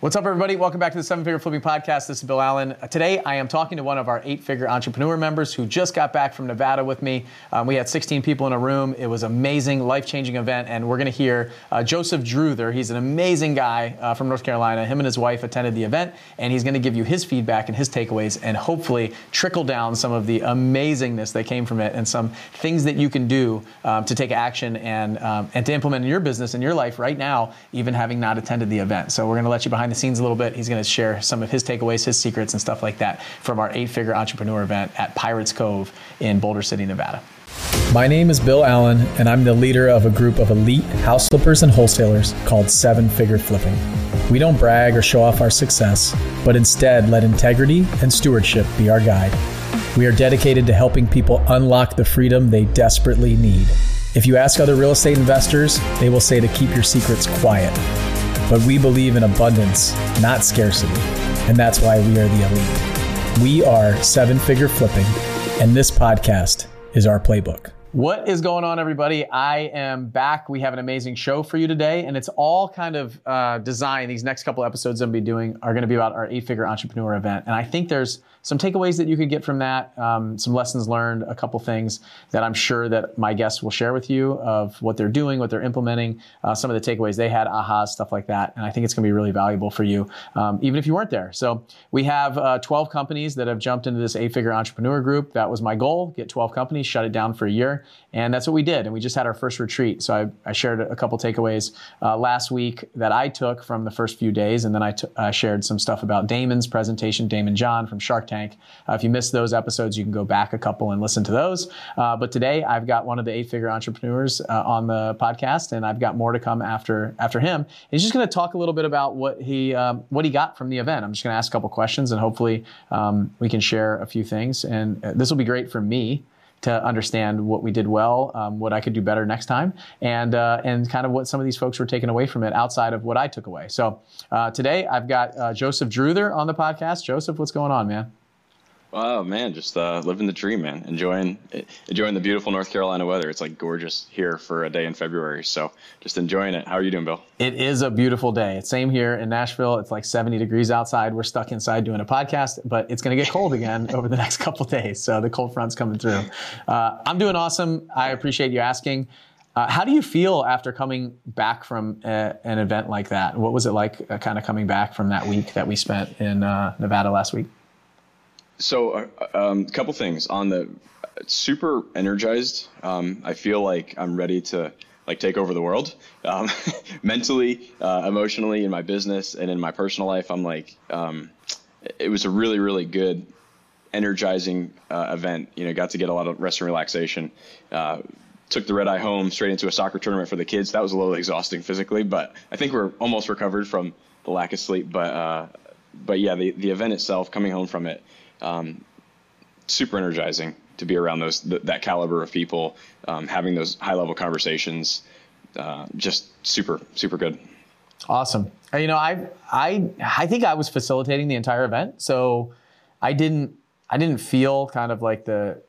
What's up, everybody? Welcome back to the Seven Figure Flipping Podcast. This is Bill Allen. Uh, today, I am talking to one of our eight figure entrepreneur members who just got back from Nevada with me. Um, we had 16 people in a room. It was amazing, life changing event. And we're going to hear uh, Joseph Druther. He's an amazing guy uh, from North Carolina. Him and his wife attended the event, and he's going to give you his feedback and his takeaways and hopefully trickle down some of the amazingness that came from it and some things that you can do um, to take action and, um, and to implement in your business and your life right now, even having not attended the event. So, we're going to let you behind behind the scenes a little bit. He's going to share some of his takeaways, his secrets, and stuff like that from our eight figure entrepreneur event at Pirates Cove in Boulder City, Nevada. My name is Bill Allen, and I'm the leader of a group of elite house flippers and wholesalers called Seven Figure Flipping. We don't brag or show off our success, but instead let integrity and stewardship be our guide. We are dedicated to helping people unlock the freedom they desperately need. If you ask other real estate investors, they will say to keep your secrets quiet. But we believe in abundance, not scarcity. And that's why we are the elite. We are seven figure flipping, and this podcast is our playbook. What is going on, everybody? I am back. We have an amazing show for you today, and it's all kind of uh, designed. These next couple episodes I'm going to be doing are going to be about our eight figure entrepreneur event. And I think there's some takeaways that you could get from that, um, some lessons learned, a couple things that I'm sure that my guests will share with you of what they're doing, what they're implementing, uh, some of the takeaways they had, ahas, stuff like that. And I think it's going to be really valuable for you, um, even if you weren't there. So we have uh, 12 companies that have jumped into this eight figure entrepreneur group. That was my goal get 12 companies, shut it down for a year. And that's what we did. And we just had our first retreat. So I, I shared a couple takeaways uh, last week that I took from the first few days. And then I t- uh, shared some stuff about Daymond's presentation, Daymond John from Shark Tank. Uh, if you missed those episodes, you can go back a couple and listen to those. Uh, but today I've got one of the eight figure entrepreneurs uh, on the podcast, and I've got more to come after after him. He's just going to talk a little bit about what he um, what he got from the event. I'm just going to ask a couple questions, and hopefully um, we can share a few things. And uh, this will be great for me to understand what we did well, um, what I could do better next time, and uh, and kind of what some of these folks were taking away from it outside of what I took away. So uh, today I've got uh, Joseph Druther on the podcast. Joseph, what's going on, man? Oh man, just uh, living the dream, man. Enjoying enjoying the beautiful North Carolina weather. It's like gorgeous here for a day in February. So just enjoying it. How are you doing, Bill? It is a beautiful day. Same here in Nashville. It's like 70 degrees outside. We're stuck inside doing a podcast, but it's going to get cold again over the next couple days. So the cold front's coming through. Uh, I'm doing awesome. I appreciate you asking. Uh, how do you feel after coming back from a, uh, an event like that? What was it like, uh, kind of coming back from that week that we spent in uh, Nevada last week? So, a uh, um, couple things on the super energized. Um, I feel like I'm ready to like take over the world, um, mentally, uh, emotionally, in my business and in my personal life. I'm like, um, it was a really, really good, energizing uh, event. You know, got to get a lot of rest and relaxation. Uh, took the red eye home straight into a soccer tournament for the kids. That was a little exhausting physically, but I think we're almost recovered from the lack of sleep. But uh, but yeah, the the event itself, coming home from it um, super energizing to be around those th- that caliber of people, um, having those high level conversations. Uh, just super super good. Awesome. Uh, you know, I I I think I was facilitating the entire event, so I didn't I didn't feel kind of like the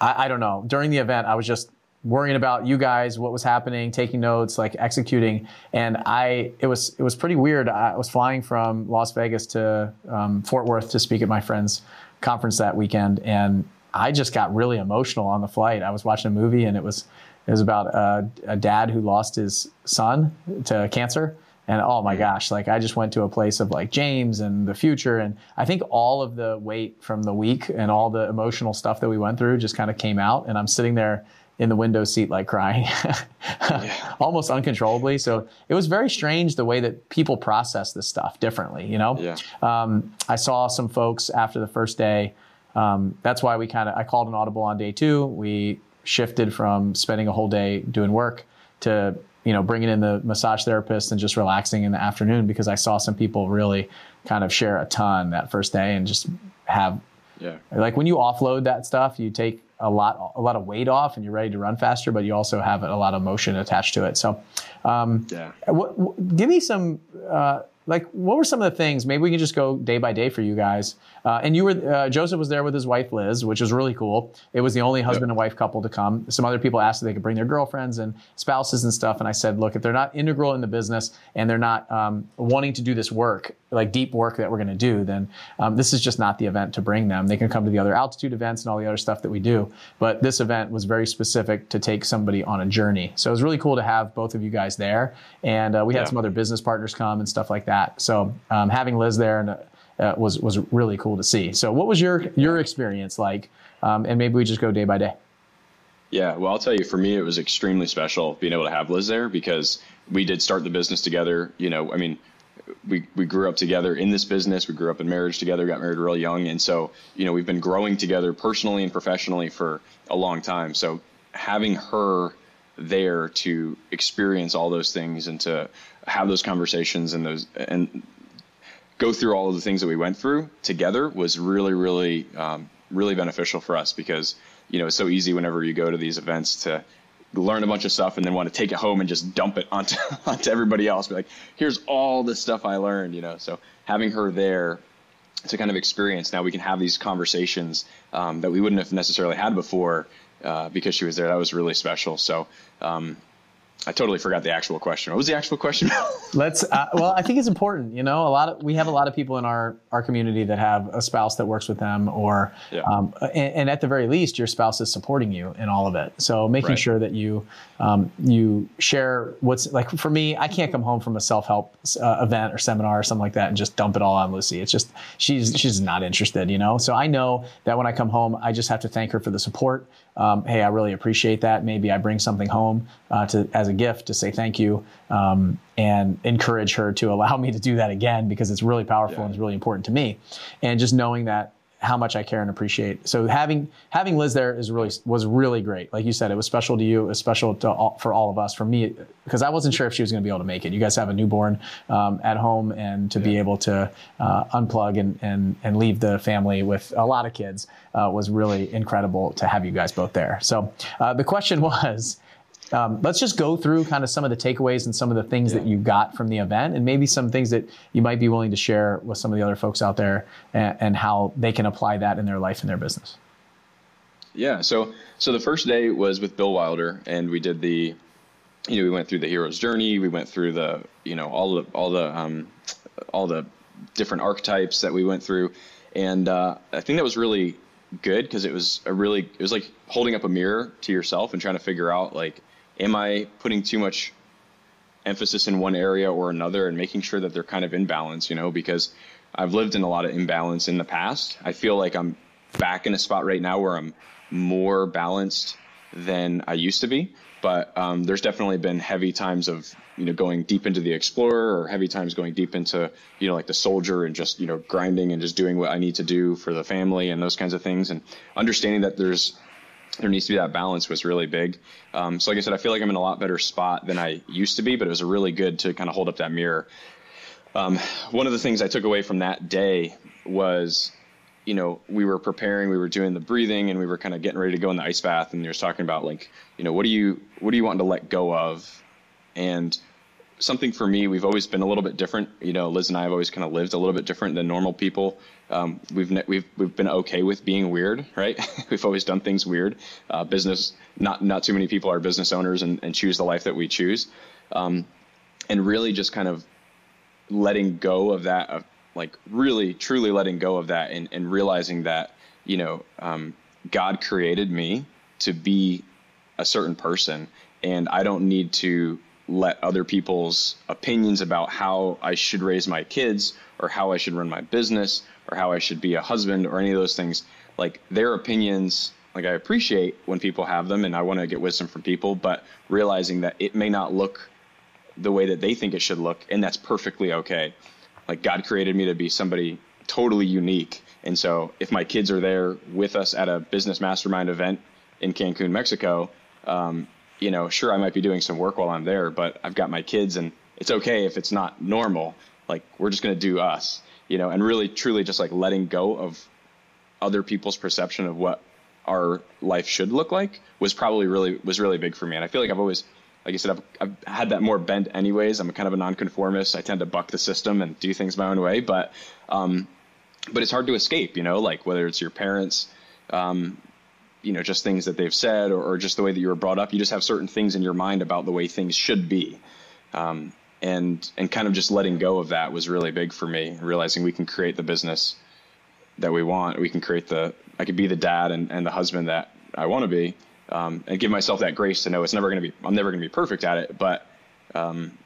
I, I don't know during the event. I was just worrying about you guys, what was happening, taking notes, like executing. And I, it was, it was pretty weird. I was flying from Las Vegas to um, Fort Worth to speak at my friend's conference that weekend, and I just got really emotional on the flight. I was watching a movie, and it was, it was about a, a dad who lost his son to cancer. And oh my gosh, like I just went to a place of like James and the future. And I think all of the weight from the week and all the emotional stuff that we went through just kind of came out. And I'm sitting there in the window seat like crying yeah. almost uncontrollably so it was very strange the way that people process this stuff differently you know yeah. um, i saw some folks after the first day um, that's why we kind of i called an audible on day two we shifted from spending a whole day doing work to you know bringing in the massage therapist and just relaxing in the afternoon because i saw some people really kind of share a ton that first day and just have yeah. like when you offload that stuff you take a lot a lot of weight off and you're ready to run faster, but you also have a lot of motion attached to it. So, um, yeah. W- w- give me some uh, like what were some of the things? Maybe we can just go day by day for you guys. Uh, and you were uh, Joseph was there with his wife Liz, which was really cool. It was the only husband yep. and wife couple to come. Some other people asked if they could bring their girlfriends and spouses and stuff, and I said, look, if they're not integral in the business and they're not um, wanting to do this work, like deep work that we're going to do, then um, this is just not the event to bring them. They can come to the other altitude events and all the other stuff that we do, but this event was very specific to take somebody on a journey. So it was really cool to have both of you guys there, and uh, we had yeah. some other business partners come and stuff like that. So um, having Liz there and uh, was was really cool to see. So, what was your your experience like? Um, and maybe we just go day by day. Yeah, well, I'll tell you, for me, it was extremely special being able to have Liz there because we did start the business together. You know, I mean, we, we grew up together in this business. We grew up in marriage together, got married real young. And so, you know, we've been growing together personally and professionally for a long time. So having her there to experience all those things and to have those conversations and those, and go through all of the things that we went through together was really, really, um, really beneficial for us because you know it's so easy whenever you go to these events to learn a bunch of stuff and then want to take it home and just dump it onto onto everybody else. Be like, here's all the stuff I learned, you know. So having her there to kind of experience now we can have these conversations um, that we wouldn't have necessarily had before uh, because she was there. That was really special. So um, I totally forgot the actual question. What was the actual question? Let's. Uh, well, I think it's important. You know, a lot of we have a lot of people in our our community that have a spouse that works with them, or yeah. um, and, and, at the very least, your spouse is supporting you in all of it. So making right. sure that you um, you share what's like. For me, I can't come home from a self help uh, event or seminar or something like that and just dump it all on Lucy. It's just she's she's not interested. You know. So I know that when I come home, I just have to thank her for the support um, hey, I really appreciate that. Maybe I bring something home uh, to as a gift to say thank you um, and encourage her to allow me to do that again because it's really powerful yeah. and it's really important to me. And just knowing that how much I care and appreciate. So having having Liz there is really was really great. Like you said, it was special to you. It was special to all, for all of us. For me, because I wasn't sure if she was going to be able to make it. You guys have a newborn um, at home, and to yeah. be able to uh, unplug and, and and leave the family with a lot of kids uh, was really incredible to have you guys both there. So uh, the question was. Um, let's just go through kind of some of the takeaways and some of the things yeah. that you got from the event, and maybe some things that you might be willing to share with some of the other folks out there, and, and how they can apply that in their life and their business. Yeah. So so the first day was with Bill Wilder, and we did the, you know, we went through the hero's journey. We went through the, you know, all the all the um, all the different archetypes that we went through, and uh, I think that was really good because it was a really it was like holding up a mirror to yourself and trying to figure out like am I putting too much emphasis in one area or another and making sure that they're kind of in balance, you know, because I've lived in a lot of imbalance in the past. I feel like I'm back in a spot right now where I'm more balanced than I used to be. But um, there's definitely been heavy times of you know going deep into the explorer or heavy times going deep into you know like the soldier and just you know grinding and just doing what I need to do for the family and those kinds of things and understanding that there's there needs to be that balance was really big. Um, so like I said, I feel like I'm in a lot better spot than I used to be, but it was really good to kind of hold up that mirror. Um, one of the things I took away from that day was, you know, we were preparing, we were doing the breathing, and we were kind of getting ready to go in the ice bath, and he was talking about like, you know, what do you what do you want to let go of, and something for me, we've always been a little bit different. You know, Liz and I have always kind of lived a little bit different than normal people. Um, we've ne- we've we've been okay with being weird, right? we've always done things weird. Uh, business, not not too many people are business owners and, and choose the life that we choose, um, and really just kind of letting go of that, of like really truly letting go of that, and, and realizing that you know um, God created me to be a certain person, and I don't need to let other people's opinions about how I should raise my kids or how I should run my business or how I should be a husband or any of those things. Like their opinions, like I appreciate when people have them and I want to get wisdom from people, but realizing that it may not look the way that they think it should look, and that's perfectly okay. Like God created me to be somebody totally unique. And so if my kids are there with us at a business mastermind event in Cancun, Mexico, um, you know, sure, I might be doing some work while I'm there, but I've got my kids and it's okay if it's not normal. Like we're just going to do us, you know, and really truly just like letting go of other people's perception of what our life should look like was probably really was really big for me. And I feel like I've always like I said, I've, I've had that more bent anyways. I'm kind of a nonconformist. I tend to buck the system and do things my own way, but, um, but it's hard to escape, you know, like whether it's your parents, um, you know, just things that they've said or, or, just the way that you were brought up. You just have certain things in your mind about the way things should be. Um, and, and kind of just letting go of that was really big for me, realizing we can create the business that we want. We can create the, I could be the dad and, and the husband that I want to be, um, and give myself that grace to know it's never going to be, I'm never going to be perfect at it, but, um,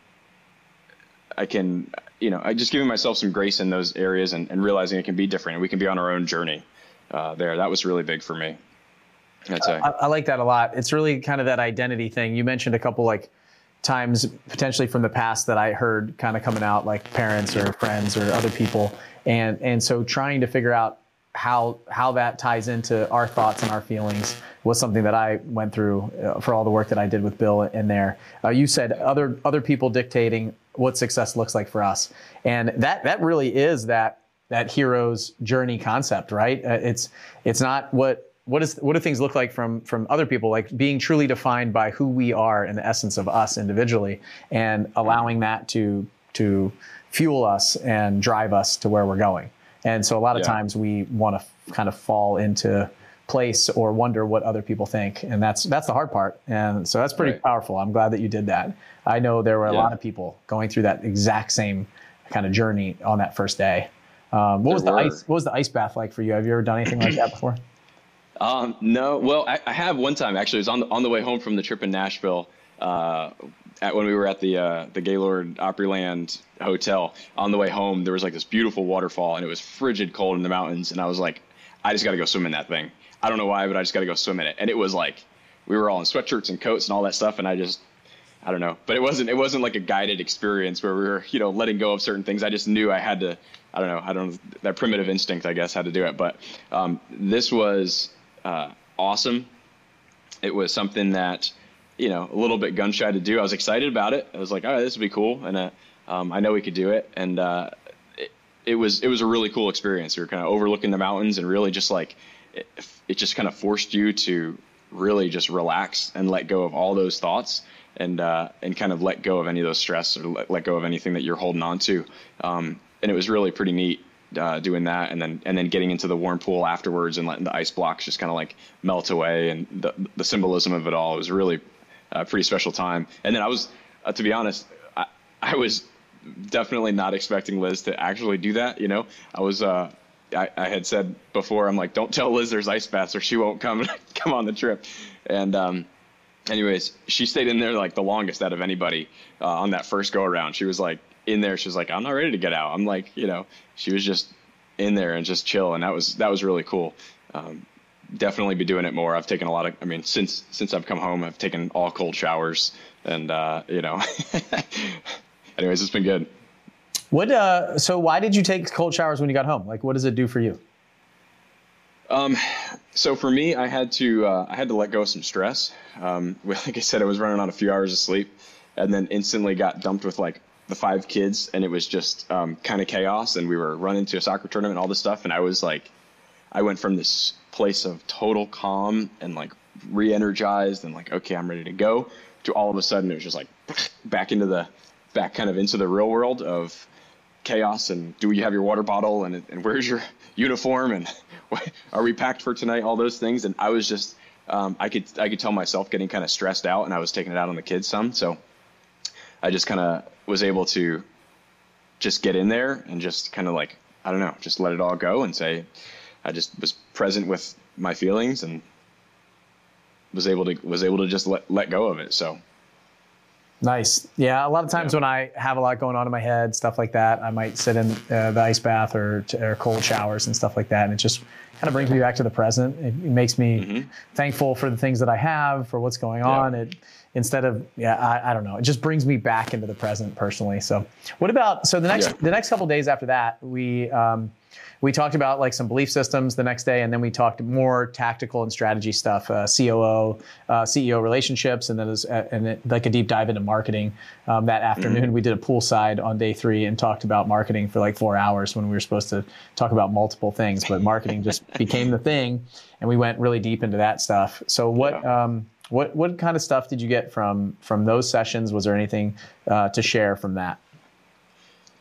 I can, you know, I just giving myself some grace in those areas and, and realizing it can be different and we can be on our own journey uh, there. That was really big for me. I'd say. I, I, like that a lot. It's really kind of that identity thing. You mentioned a couple like times potentially from the past that I heard kind of coming out like parents or friends or other people. And, and so trying to figure out how, how that ties into our thoughts and our feelings was something that I went through uh, for all the work that I did with Bill in there. Uh, you said other, other people dictating what success looks like for us. And that, that really is that, that hero's journey concept, right? Uh, it's, it's not what what is what do things look like from from other people? Like being truly defined by who we are and the essence of us individually and allowing that to to fuel us and drive us to where we're going. And so a lot of yeah. times we want to f- kind of fall into place or wonder what other people think. And that's that's the hard part. And so that's pretty right. powerful. I'm glad that you did that. I know there were a yeah. lot of people going through that exact same kind of journey on that first day. Um, what there was the were. ice what was the ice bath like for you? Have you ever done anything like that before um, no, well, I, I, have one time actually. It was on the, on the way home from the trip in Nashville. Uh, at when we were at the uh, the Gaylord Opryland Hotel on the way home, there was like this beautiful waterfall, and it was frigid cold in the mountains, and I was like, I just got to go swim in that thing. I don't know why, but I just got to go swim in it. And it was like we were all in sweatshirts and coats and all that stuff, and I just I don't know, but it wasn't it wasn't like a guided experience where we were you know letting go of certain things. I just knew I had to. I don't know. I don't that primitive instinct, I guess, had to do it. But um, this was uh, awesome. It was something that, you know, a little bit gun shy to do. I was excited about it. I was like, all right, this would be cool. And uh, um, I know we could do it. And uh, it, it, was it was a really cool experience. We were kind of overlooking the mountains and really just like it, it just kind of forced you to really just relax and let go of all those thoughts and uh, and kind of let go of any of those stress or let, let go of anything that you're holding on to. Um, and it was really pretty neat uh, doing that, and then and then getting into the warm pool afterwards and letting the ice blocks just kind of like melt away, and the the symbolism of it all. It was really a pretty special time. And then I was, uh, to be honest, I, I was definitely not expecting Liz to actually do that. You know, I was. Uh, I, I had said before, I'm like, don't tell Liz there's ice baths or she won't come come on the trip. And um, anyways, she stayed in there like the longest out of anybody uh, on that first go around. She was like in there. She was like, I'm not ready to get out. I'm like, you know, she was just in there and just chill, and that was that was really cool. Um, definitely be doing it more. I've taken a lot of. I mean, since since I've come home, I've taken all cold showers, and uh, you know. anyways, it's been good. What? Uh, so, why did you take cold showers when you got home? Like, what does it do for you? Um, so for me, I had to uh, I had to let go of some stress. Um, like I said, I was running on a few hours of sleep, and then instantly got dumped with like the five kids, and it was just um, kind of chaos. And we were running to a soccer tournament, and all this stuff, and I was like, I went from this place of total calm and like re-energized and like, okay, I'm ready to go, to all of a sudden it was just like back into the back kind of into the real world of chaos and do you have your water bottle and and where's your uniform and are we packed for tonight? All those things, and I was just um, I could I could tell myself getting kind of stressed out, and I was taking it out on the kids some. So I just kind of was able to just get in there and just kind of like I don't know, just let it all go and say I just was present with my feelings and was able to was able to just let let go of it. So Nice. Yeah, a lot of times yeah. when I have a lot going on in my head, stuff like that, I might sit in uh, the ice bath or, or cold showers and stuff like that, and it just kind of brings me back to the present. It, makes me mm-hmm. thankful for the things that I have, for what's going on. Yeah. It instead of yeah I, I, don't know it just brings me back into the present personally so what about so the next yeah. the next couple days after that we um, we talked about like some belief systems the next day and then we talked more tactical and strategy stuff uh, coo uh, ceo relationships and then was, uh, and it, like a deep dive into marketing um, that afternoon mm-hmm. we did a poolside on day three and talked about marketing for like four hours when we were supposed to talk about multiple things but marketing just became the thing and we went really deep into that stuff so what yeah. um, what what kind of stuff did you get from from those sessions? Was there anything uh, to share from that?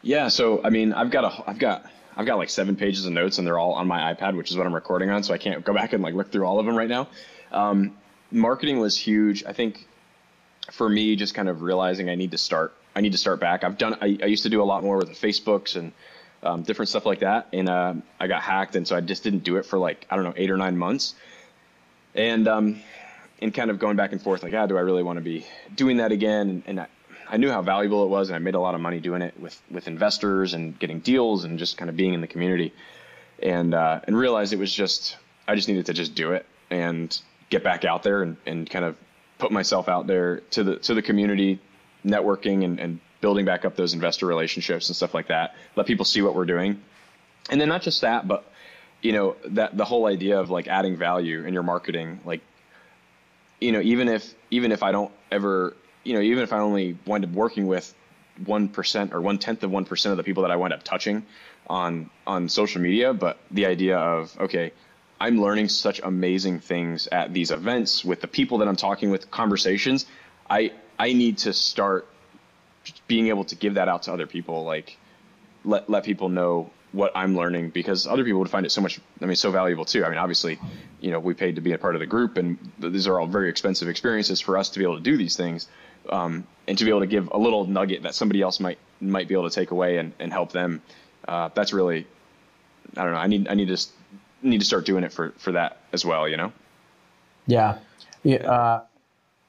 Yeah, so I mean, I've got a I've got I've got like seven pages of notes, and they're all on my iPad, which is what I'm recording on. So I can't go back and like look through all of them right now. Um, marketing was huge. I think for me, just kind of realizing I need to start. I need to start back. I've done. I, I used to do a lot more with the Facebooks and um, different stuff like that, and uh, I got hacked, and so I just didn't do it for like I don't know eight or nine months. And um, and kind of going back and forth, like, ah, do I really want to be doing that again? And, I, I knew how valuable it was, and I made a lot of money doing it with with investors and getting deals and just kind of being in the community, and uh, and realized it was just I just needed to just do it and get back out there and, and kind of put myself out there to the to the community, networking and, and building back up those investor relationships and stuff like that. Let people see what we're doing, and then not just that, but you know that the whole idea of like adding value in your marketing, like you know even if even if I don't ever you know, even if I only wind up working with one percent or one tenth of one percent of the people that I wind up touching on on social media, but the idea of okay, I'm learning such amazing things at these events with the people that I'm talking with, conversations. I I need to start being able to give that out to other people, like let let people know what I'm learning because other people would find it so much, I mean, so valuable too. I mean, obviously, you know, we paid to be a part of the group and these are all very expensive experiences for us to be able to do these things um, and to be able to give a little nugget that somebody else might might be able to take away and, and help them. Uh, that's really, I don't know. I need I need to need to start doing it for for that as well. You know. Yeah. Yeah. Uh,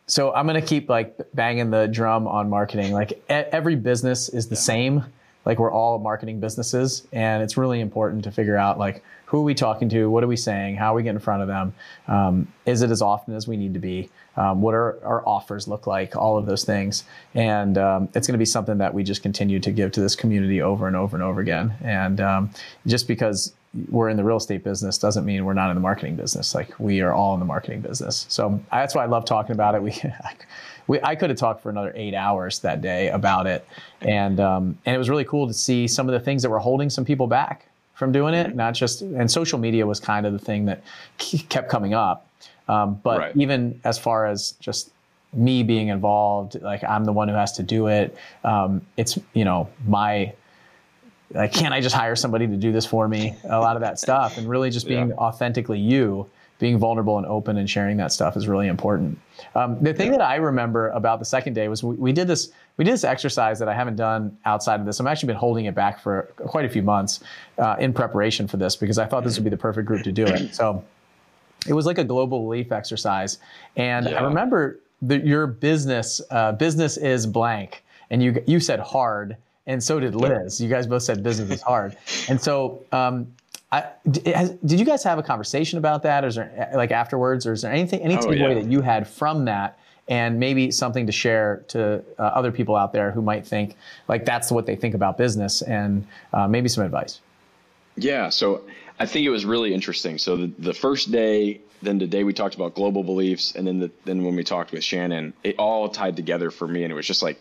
so I'm gonna keep like banging the drum on marketing. Like every business is the yeah. same. Like we're all marketing businesses, and it's really important to figure out like who are we talking to, what are we saying, how are we getting in front of them, um, is it as often as we need to be, um, what are our offers look like, all of those things. And um, it's going to be something that we just continue to give to this community over and over and over again. And um, just because we're in the real estate business doesn't mean we're not in the marketing business. Like we are all in the marketing business. So that's why I love talking about it. We, we I could have talked for another eight hours that day about it, and um, and it was really cool to see some of the things that were holding some people back from doing it. Not just and social media was kind of the thing that kept coming up. Um, but right. even as far as just me being involved, like I'm the one who has to do it. Um, it's you know my like can't I just hire somebody to do this for me? A lot of that stuff, and really just being yeah. authentically you, being vulnerable and open and sharing that stuff is really important. Um, the thing yeah. that I remember about the second day was we, we, did this we did this exercise that I haven't done outside of this. I've actually been holding it back for quite a few months uh, in preparation for this because I thought this would be the perfect group to do it. So it was like a global belief exercise. And yeah. I remember that your business, uh, business is blank. And you, you said hard, and so did Liz. You guys both said business is hard. And so, um, I, did you guys have a conversation about that, or is there like afterwards, or is there anything, any oh, takeaway yeah. that you had from that, and maybe something to share to uh, other people out there who might think like that's what they think about business, and uh, maybe some advice? Yeah. So I think it was really interesting. So the, the first day, then the day we talked about global beliefs, and then the, then when we talked with Shannon, it all tied together for me, and it was just like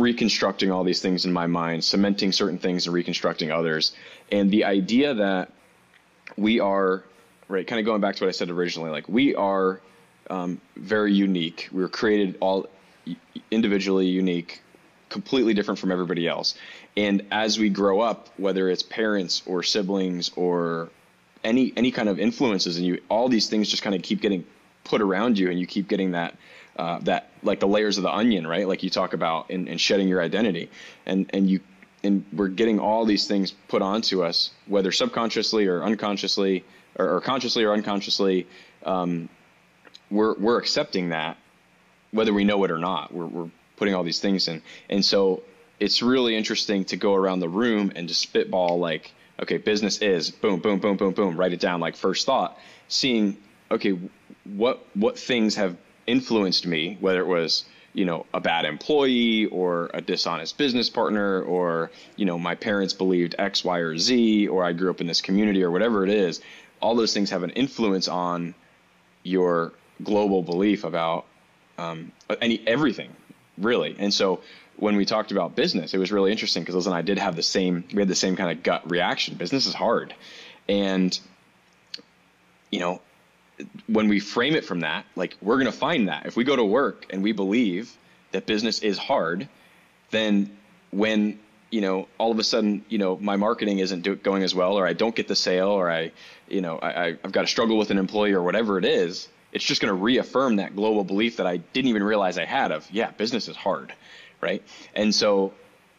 reconstructing all these things in my mind, cementing certain things and reconstructing others, and the idea that we are right, kind of going back to what I said originally, like we are um, very unique. We were created all individually unique, completely different from everybody else. And as we grow up, whether it's parents or siblings or any any kind of influences, and you all these things just kind of keep getting put around you, and you keep getting that uh, that like the layers of the onion, right? Like you talk about in, in shedding your identity, and and you and we're getting all these things put onto us, whether subconsciously or unconsciously, or, or consciously or unconsciously. Um, we're we're accepting that, whether we know it or not. We're we're putting all these things in, and so it's really interesting to go around the room and just spitball like, okay, business is boom, boom, boom, boom, boom, write it down like first thought, seeing, okay, what what things have influenced me, whether it was you know a bad employee or a dishonest business partner or you know my parents believed x y or z or i grew up in this community or whatever it is all those things have an influence on your global belief about um, any everything really and so when we talked about business, it was really interesting because Liz and I did have the same, we had the same kind of gut reaction. Business is hard. And, you know, when we frame it from that, like we're going to find that if we go to work and we believe that business is hard, then when you know all of a sudden you know my marketing isn't do, going as well, or I don't get the sale, or I you know I, I've got to struggle with an employee or whatever it is, it's just going to reaffirm that global belief that I didn't even realize I had of yeah business is hard, right? And so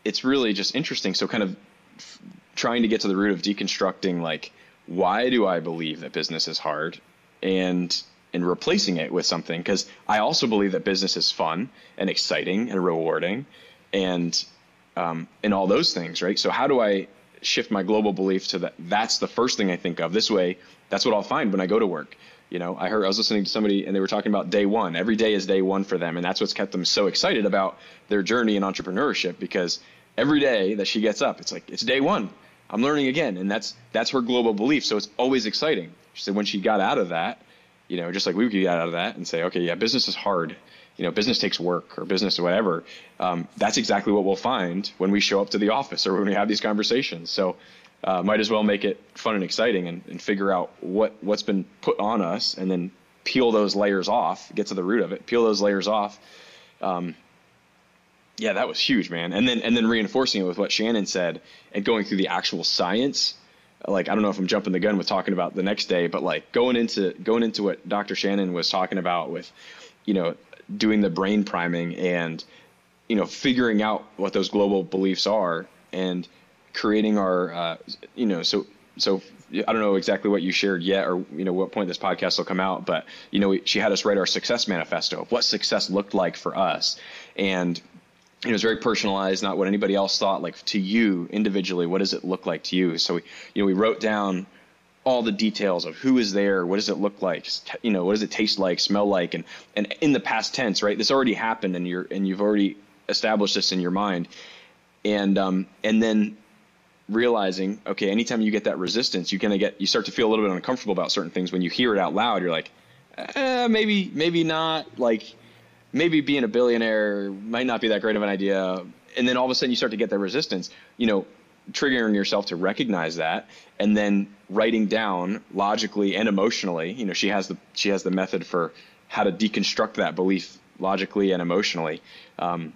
it's really just interesting. So kind of f- trying to get to the root of deconstructing like why do I believe that business is hard and and replacing it with something because I also believe that business is fun and exciting and rewarding and um, and all those things, right? So how do I shift my global belief to that? That's the first thing I think of. This way, that's what I'll find when I go to work. You know, I heard I was listening to somebody and they were talking about day one. Every day is day one for them, and that's what's kept them so excited about their journey in entrepreneurship because every day that she gets up, it's like it's day one. I'm learning again, and that's that's her global belief. So it's always exciting. She said when she got out of that, you know, just like we could get out of that and say, okay, yeah, business is hard. You know, business takes work or business or whatever. Um, that's exactly what we'll find when we show up to the office or when we have these conversations. So uh, might as well make it fun and exciting and, and figure out what what's been put on us and then peel those layers off, get to the root of it, peel those layers off. Um, yeah, that was huge, man. And then and then reinforcing it with what Shannon said and going through the actual science. Like I don't know if I'm jumping the gun with talking about the next day, but like going into going into what Dr. Shannon was talking about with, you know, doing the brain priming and, you know, figuring out what those global beliefs are and creating our, uh, you know, so so I don't know exactly what you shared yet, or you know what point this podcast will come out, but you know she had us write our success manifesto of what success looked like for us, and it was very personalized, not what anybody else thought. Like to you individually, what does it look like to you? So we, you know, we wrote down all the details of who is there, what does it look like, you know, what does it taste like, smell like, and and in the past tense, right? This already happened, and you're and you've already established this in your mind, and um and then realizing, okay, anytime you get that resistance, you kind of get you start to feel a little bit uncomfortable about certain things when you hear it out loud. You're like, eh, maybe maybe not, like maybe being a billionaire might not be that great of an idea. And then all of a sudden you start to get that resistance, you know, triggering yourself to recognize that and then writing down logically and emotionally, you know, she has the, she has the method for how to deconstruct that belief logically and emotionally. Um,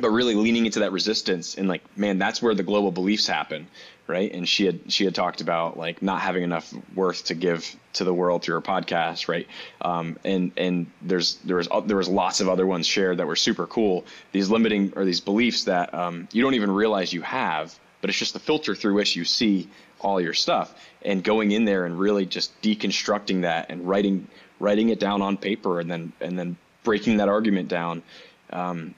but really leaning into that resistance and like, man, that's where the global beliefs happen right? And she had she had talked about like not having enough worth to give to the world through her podcast, right? Um, and and there's there was there was lots of other ones shared that were super cool. These limiting or these beliefs that um, you don't even realize you have, but it's just the filter through which you see all your stuff. And going in there and really just deconstructing that and writing writing it down on paper and then and then breaking that argument down. Um,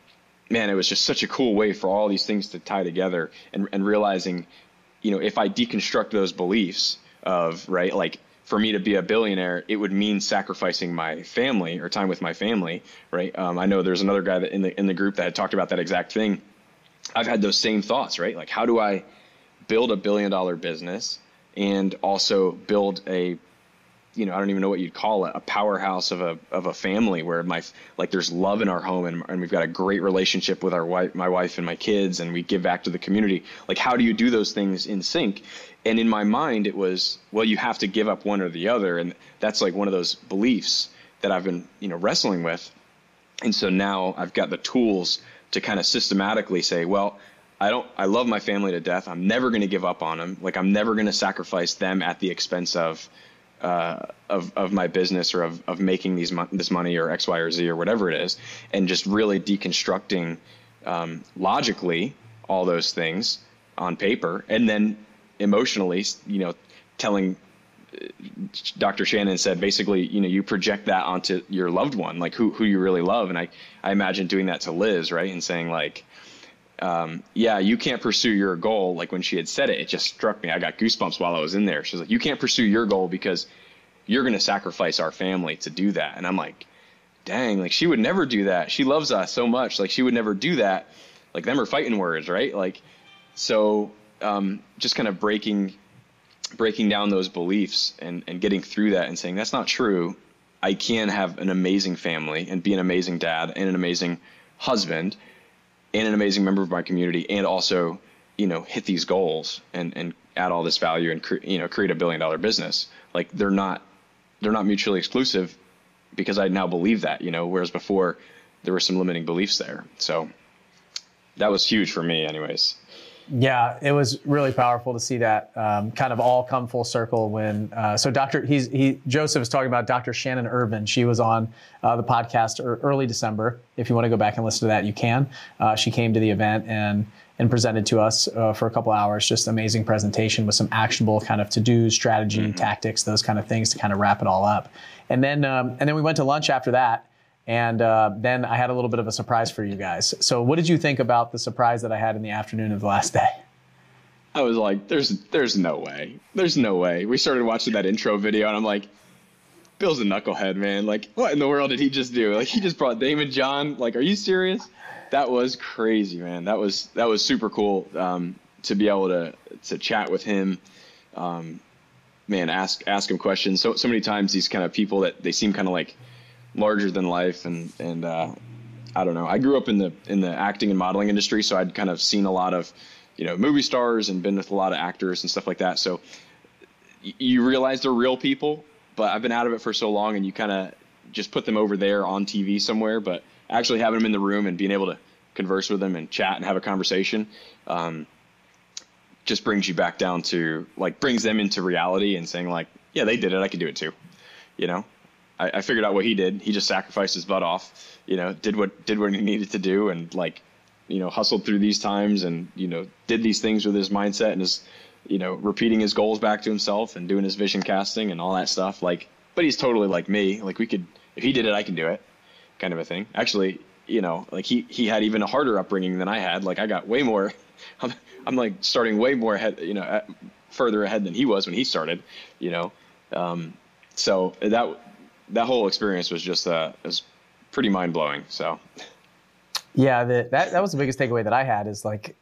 man, it was just such a cool way for all these things to tie together and, and realizing you know, if I deconstruct those beliefs of, right, like for me to be a billionaire, it would mean sacrificing my family or time with my family, right? Um, I know there's another guy that in the in the group that had talked about that exact thing. I've had those same thoughts, right? Like, how do I build a billion dollar business and also build a you know, I don't even know what you'd call it, a powerhouse of a of a family where my like there's love in our home and, and we've got a great relationship with our wife, my wife and my kids, and we give back to the community. Like, how do you do those things in sync? And in my mind, it was well, you have to give up one or the other, and that's like one of those beliefs that I've been you know wrestling with. And so now I've got the tools to kind of systematically say, well, I don't I love my family to death. I'm never going to give up on them. Like I'm never going to sacrifice them at the expense of uh, of of my business or of of making these mo- this money or X, Y, or Z or whatever it is, and just really deconstructing um, logically all those things on paper, and then emotionally, you know, telling. Uh, Dr. Shannon said basically, you know, you project that onto your loved one, like who who you really love, and I I imagine doing that to Liz, right, and saying like, um, yeah, you can't pursue your goal. Like when she had said it, it just struck me. I got goosebumps while I was in there. She's like, you can't pursue your goal because you're going to sacrifice our family to do that. And I'm like, dang, like she would never do that. She loves us so much. Like she would never do that. Like them are fighting words, right? Like, so, um, just kind of breaking, breaking down those beliefs and, and getting through that and saying, that's not true. I can have an amazing family and be an amazing dad and an amazing husband and an amazing member of my community and also you know hit these goals and and add all this value and cre- you know create a billion dollar business like they're not they're not mutually exclusive because I now believe that, you know, whereas before there were some limiting beliefs there. So that was huge for me, anyways. Yeah, it was really powerful to see that um, kind of all come full circle when. Uh, so Dr. He's he Joseph is talking about Dr. Shannon Irvin. She was on uh, the podcast early December. If you want to go back and listen to that, you can. Uh, she came to the event and and presented to us uh, for a couple hours. Just amazing presentation with some actionable kind of to do strategy, mm-hmm. tactics, those kind of things to kind of wrap it all up. And then um, and then we went to lunch after that. And uh, then I had a little bit of a surprise for you guys. So, what did you think about the surprise that I had in the afternoon of the last day? I was like, "There's, there's no way. There's no way." We started watching that intro video, and I'm like, "Bill's a knucklehead, man. Like, what in the world did he just do? Like, he just brought Daymond John. Like, are you serious? That was crazy, man. That was that was super cool um, to be able to to chat with him." Um, man, ask ask him questions. So so many times these kind of people that they seem kind of like larger than life and and uh, I don't know. I grew up in the in the acting and modeling industry, so I'd kind of seen a lot of you know movie stars and been with a lot of actors and stuff like that. So you realize they're real people, but I've been out of it for so long, and you kind of just put them over there on TV somewhere. But actually having them in the room and being able to converse with them and chat and have a conversation. Um, just brings you back down to like brings them into reality and saying like yeah they did it i can do it too you know I, I figured out what he did. He just sacrificed his butt off, you know, did what did what he needed to do, and like, you know, hustled through these times, and you know, did these things with his mindset and his, you know, repeating his goals back to himself and doing his vision casting and all that stuff. Like, but he's totally like me. Like we could, if he did it, I can do it, kind of a thing. Actually, you know, like he he had even a harder upbringing than I had. Like I got way more. I'm, I'm like starting way more ahead, you know, at, further ahead than he was when he started, you know. Um, so that that whole experience was just uh, was pretty mind blowing. So. Yeah, the, that that was the biggest takeaway that I had is like,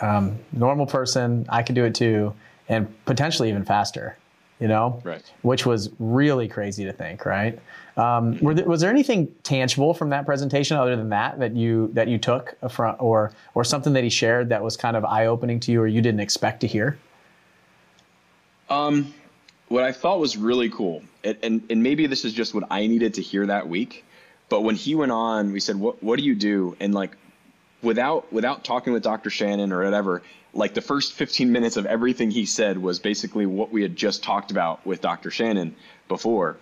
um, normal person, I can do it too, and potentially even faster. You know, right? Which was really crazy to think, right? Um, there, was there anything tangible from that presentation other than that that you that you took from, or or something that he shared that was kind of eye opening to you, or you didn't expect to hear? Um, what I thought was really cool, and, and, maybe this is just what I needed to hear that week, but when he went on, we said, "What what do you do?" And like, without without talking with Dr. Shannon or whatever, like the first 15 minutes of everything he said was basically what we had just talked about with Dr. Shannon before.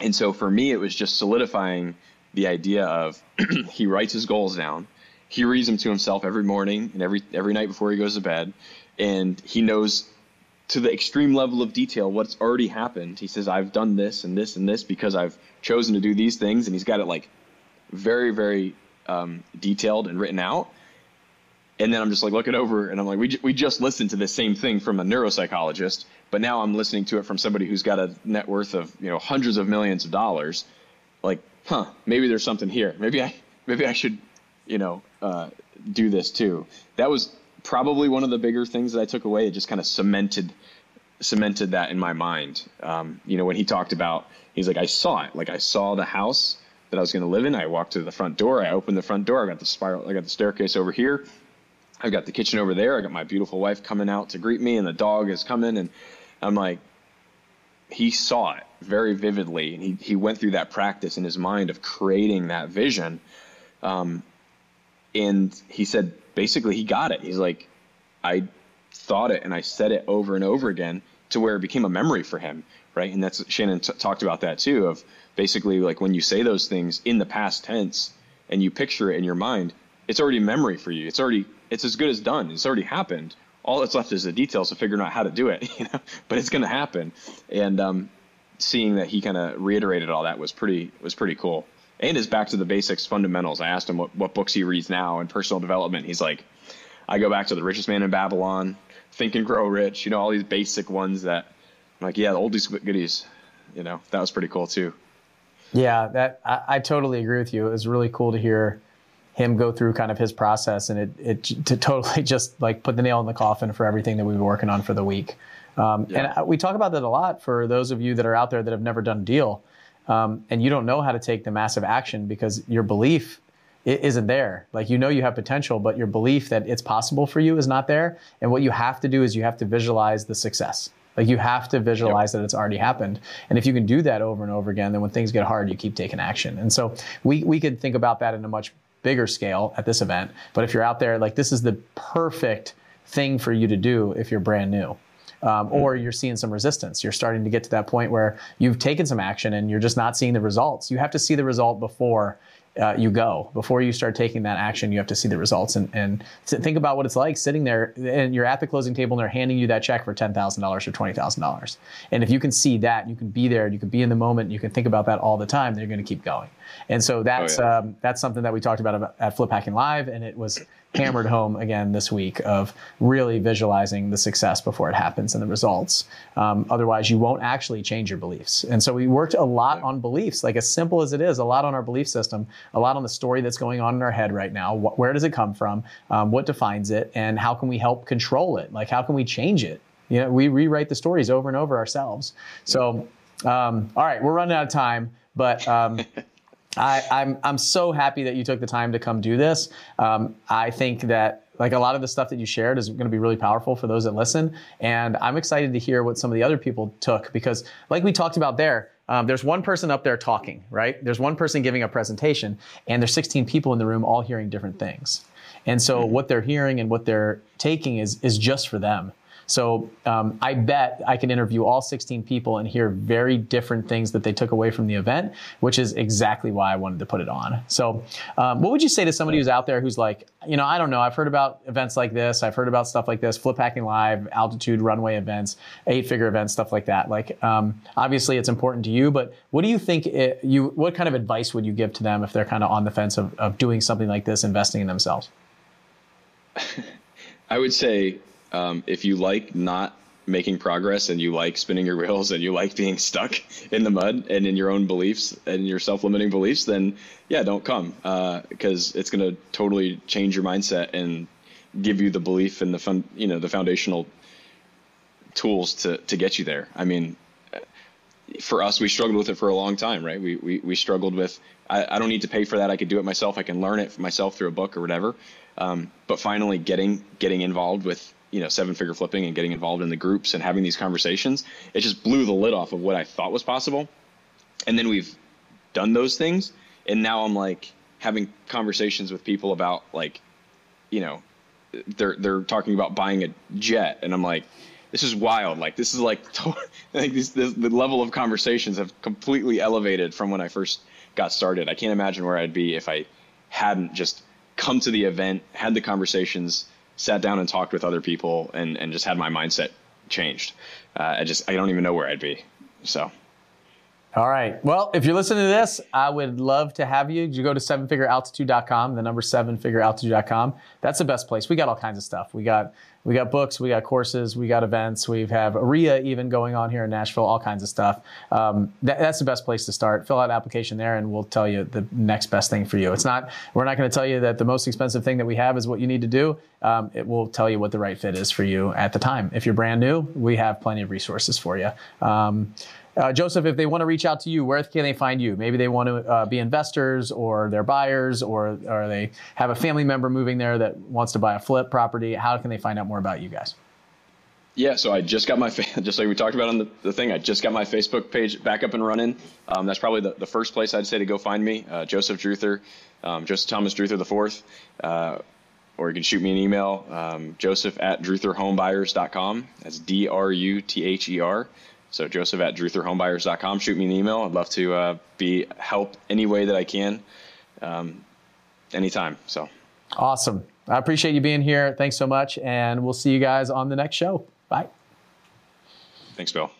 And so for me, it was just solidifying the idea of he writes his goals down, he reads them to himself every morning and every every night before he goes to bed, and he knows to the extreme level of detail what's already happened. He says, I've done this and this and this because I've chosen to do these things. And he's got it like very, very um, detailed and written out. And then I'm just like looking over and I'm like, we, j- we just listened to the same thing from a neuropsychologist, but now I'm listening to it from somebody who's got a net worth of, you know, hundreds of millions of dollars. Like, huh, maybe there's something here. Maybe I, maybe I should, you know, uh, do this too. That was probably one of the bigger things that I took away. It just kind of cemented cemented that in my mind. Um, you know, when he talked about, he's like, I saw it. Like I saw the house that I was going to live in. I walked to the front door. I opened the front door. I got the spiral. I got the staircase over here. I've got the kitchen over there. I got my beautiful wife coming out to greet me, and the dog is coming. And I'm like, he saw it very vividly, and he he went through that practice in his mind of creating that vision. Um, and he said basically he got it. He's like, I thought it and I said it over and over again to where it became a memory for him, right? And that's Shannon t- talked about that too. Of basically like when you say those things in the past tense and you picture it in your mind, it's already a memory for you. It's already it's as good as done. It's already happened. All that's left is the details of figuring out how to do it, you know. But it's going to happen, and um, seeing that he kind of reiterated all that was pretty was pretty cool and is back to the basics, fundamentals. I asked him what, what books he reads now in personal development. He's like, I go back to The Richest Man in Babylon, Think and Grow Rich, you know, all these basic ones that I'm like, yeah, the oldies goodies. You know, that was pretty cool too. Yeah, that I, I, totally agree with you. It was really cool to hear him go through kind of his process and it, it to totally just like put the nail in the coffin for everything that we've been working on for the week. Um, yeah. And we talk about that a lot for those of you that are out there that have never done a deal um, and you don't know how to take the massive action because your belief isn't there. Like you know you have potential, but your belief that it's possible for you is not there. And what you have to do is you have to visualize the success. Like you have to visualize yep. that it's already happened. And if you can do that over and over again, then when things get hard, you keep taking action. And so we, we could think about that in a much bigger scale at this event. But if you're out there, like this is the perfect thing for you to do if you're brand new. Um, or you're seeing some resistance. You're starting to get to that point where you've taken some action and you're just not seeing the results. You have to see the result before uh, you go. Before you start taking that action, you have to see the results and, and think about what it's like sitting there and you're at the closing table and they're handing you that check for $10,000 or $20,000. And if you can see that, you can be there, you can be in the moment, you can think about that all the time, they're going to keep going. And so that's, oh, yeah. um, that's something that we talked about at Flip Hacking Live. And it was hammered home again this week of really visualizing the success before it happens and the results. Um, otherwise, you won't actually change your beliefs. And so we worked a lot on beliefs, like as simple as it is, a lot on our belief system, a lot on the story that's going on in our head right now. Wh- where does it come from? Um, what defines it? And how can we help control it? Like, how can we change it? You know, we rewrite the stories over and over ourselves. So, um, all right, we're running out of time, but um, I, am I'm, I'm so happy that you took the time to come do this. Um, I think that like a lot of the stuff that you shared is going to be really powerful for those that listen, and I'm excited to hear what some of the other people took because, like we talked about there, um, there's one person up there talking, right? There's one person giving a presentation, and there's 16 people in the room all hearing different things, and so mm-hmm. what they're hearing and what they're taking is is just for them. So um, I bet I can interview all 16 people and hear very different things that they took away from the event, which is exactly why I wanted to put it on. So, um, what would you say to somebody who's out there who's like, you know, I don't know, I've heard about events like this, I've heard about stuff like this, flip hacking live, altitude runway events, eight figure events, stuff like that. Like, um, obviously, it's important to you, but what do you think? It, you what kind of advice would you give to them if they're kind of on the fence of, of doing something like this, investing in themselves? I would say um, if you like not making progress and you like spinning your wheels and you like being stuck in the mud and in your own beliefs and your self-limiting beliefs, then yeah, don't come because uh, it's going to totally change your mindset and give you the belief and the fun, you know, the foundational tools to to get you there. I mean, for us, we struggled with it for a long time, right? We we, we struggled with I, I don't need to pay for that. I could do it myself. I can learn it myself through a book or whatever. Um, but finally, getting getting involved with you know seven figure flipping and getting involved in the groups and having these conversations it just blew the lid off of what i thought was possible. And then we've done those things. And now i'm like having conversations with people about like you know they're they're talking about buying a jet. And i'm like this is wild. Like this is like like this, this, the level of conversations have completely elevated from when i first got started. I can't imagine where i'd be if i hadn't just come to the event had the conversations sat down and talked with other people and, and just had my mindset changed. Uh, I just, I don't even know where I'd be. So. All right. Well, if you're listening to this, I would love to have you. You go to sevenfigurealtitude.com, the number sevenfigurealtitude.com. That's the best place. We got all kinds of stuff. We got we got books, we got courses, we got events, we have RIA even going on here in Nashville, all kinds of stuff. Um, that, that's the best place to start. Fill out application there, and we'll tell you the next best thing for you. It's not we're not going to tell you that the most expensive thing that we have is what you need to do. Um, it will tell you what the right fit is for you at the time. If you're brand new, we have plenty of resources for you. Um, uh, Joseph, if they want to reach out to you, where can they find you? Maybe they want to uh, be investors or they're buyers or, or they have a family member moving there that wants to buy a flip property. How can they find out more about you guys? Yeah, so I just got my, just like we talked about on the, the thing, I just got my Facebook page back up and running. Um, that's probably the, the first place I'd say to go find me, uh, Joseph Druther, um, Joseph Thomas Druther the fourth. Uh, or you can shoot me an email, um, joseph at drutherhomebuyers.com. That's D R U T H E R. So Joseph at drutherhomebuyers.com. Shoot me an email. I'd love to uh, be help any way that I can, um, anytime. So awesome. I appreciate you being here. Thanks so much, and we'll see you guys on the next show. Bye. Thanks, Bill.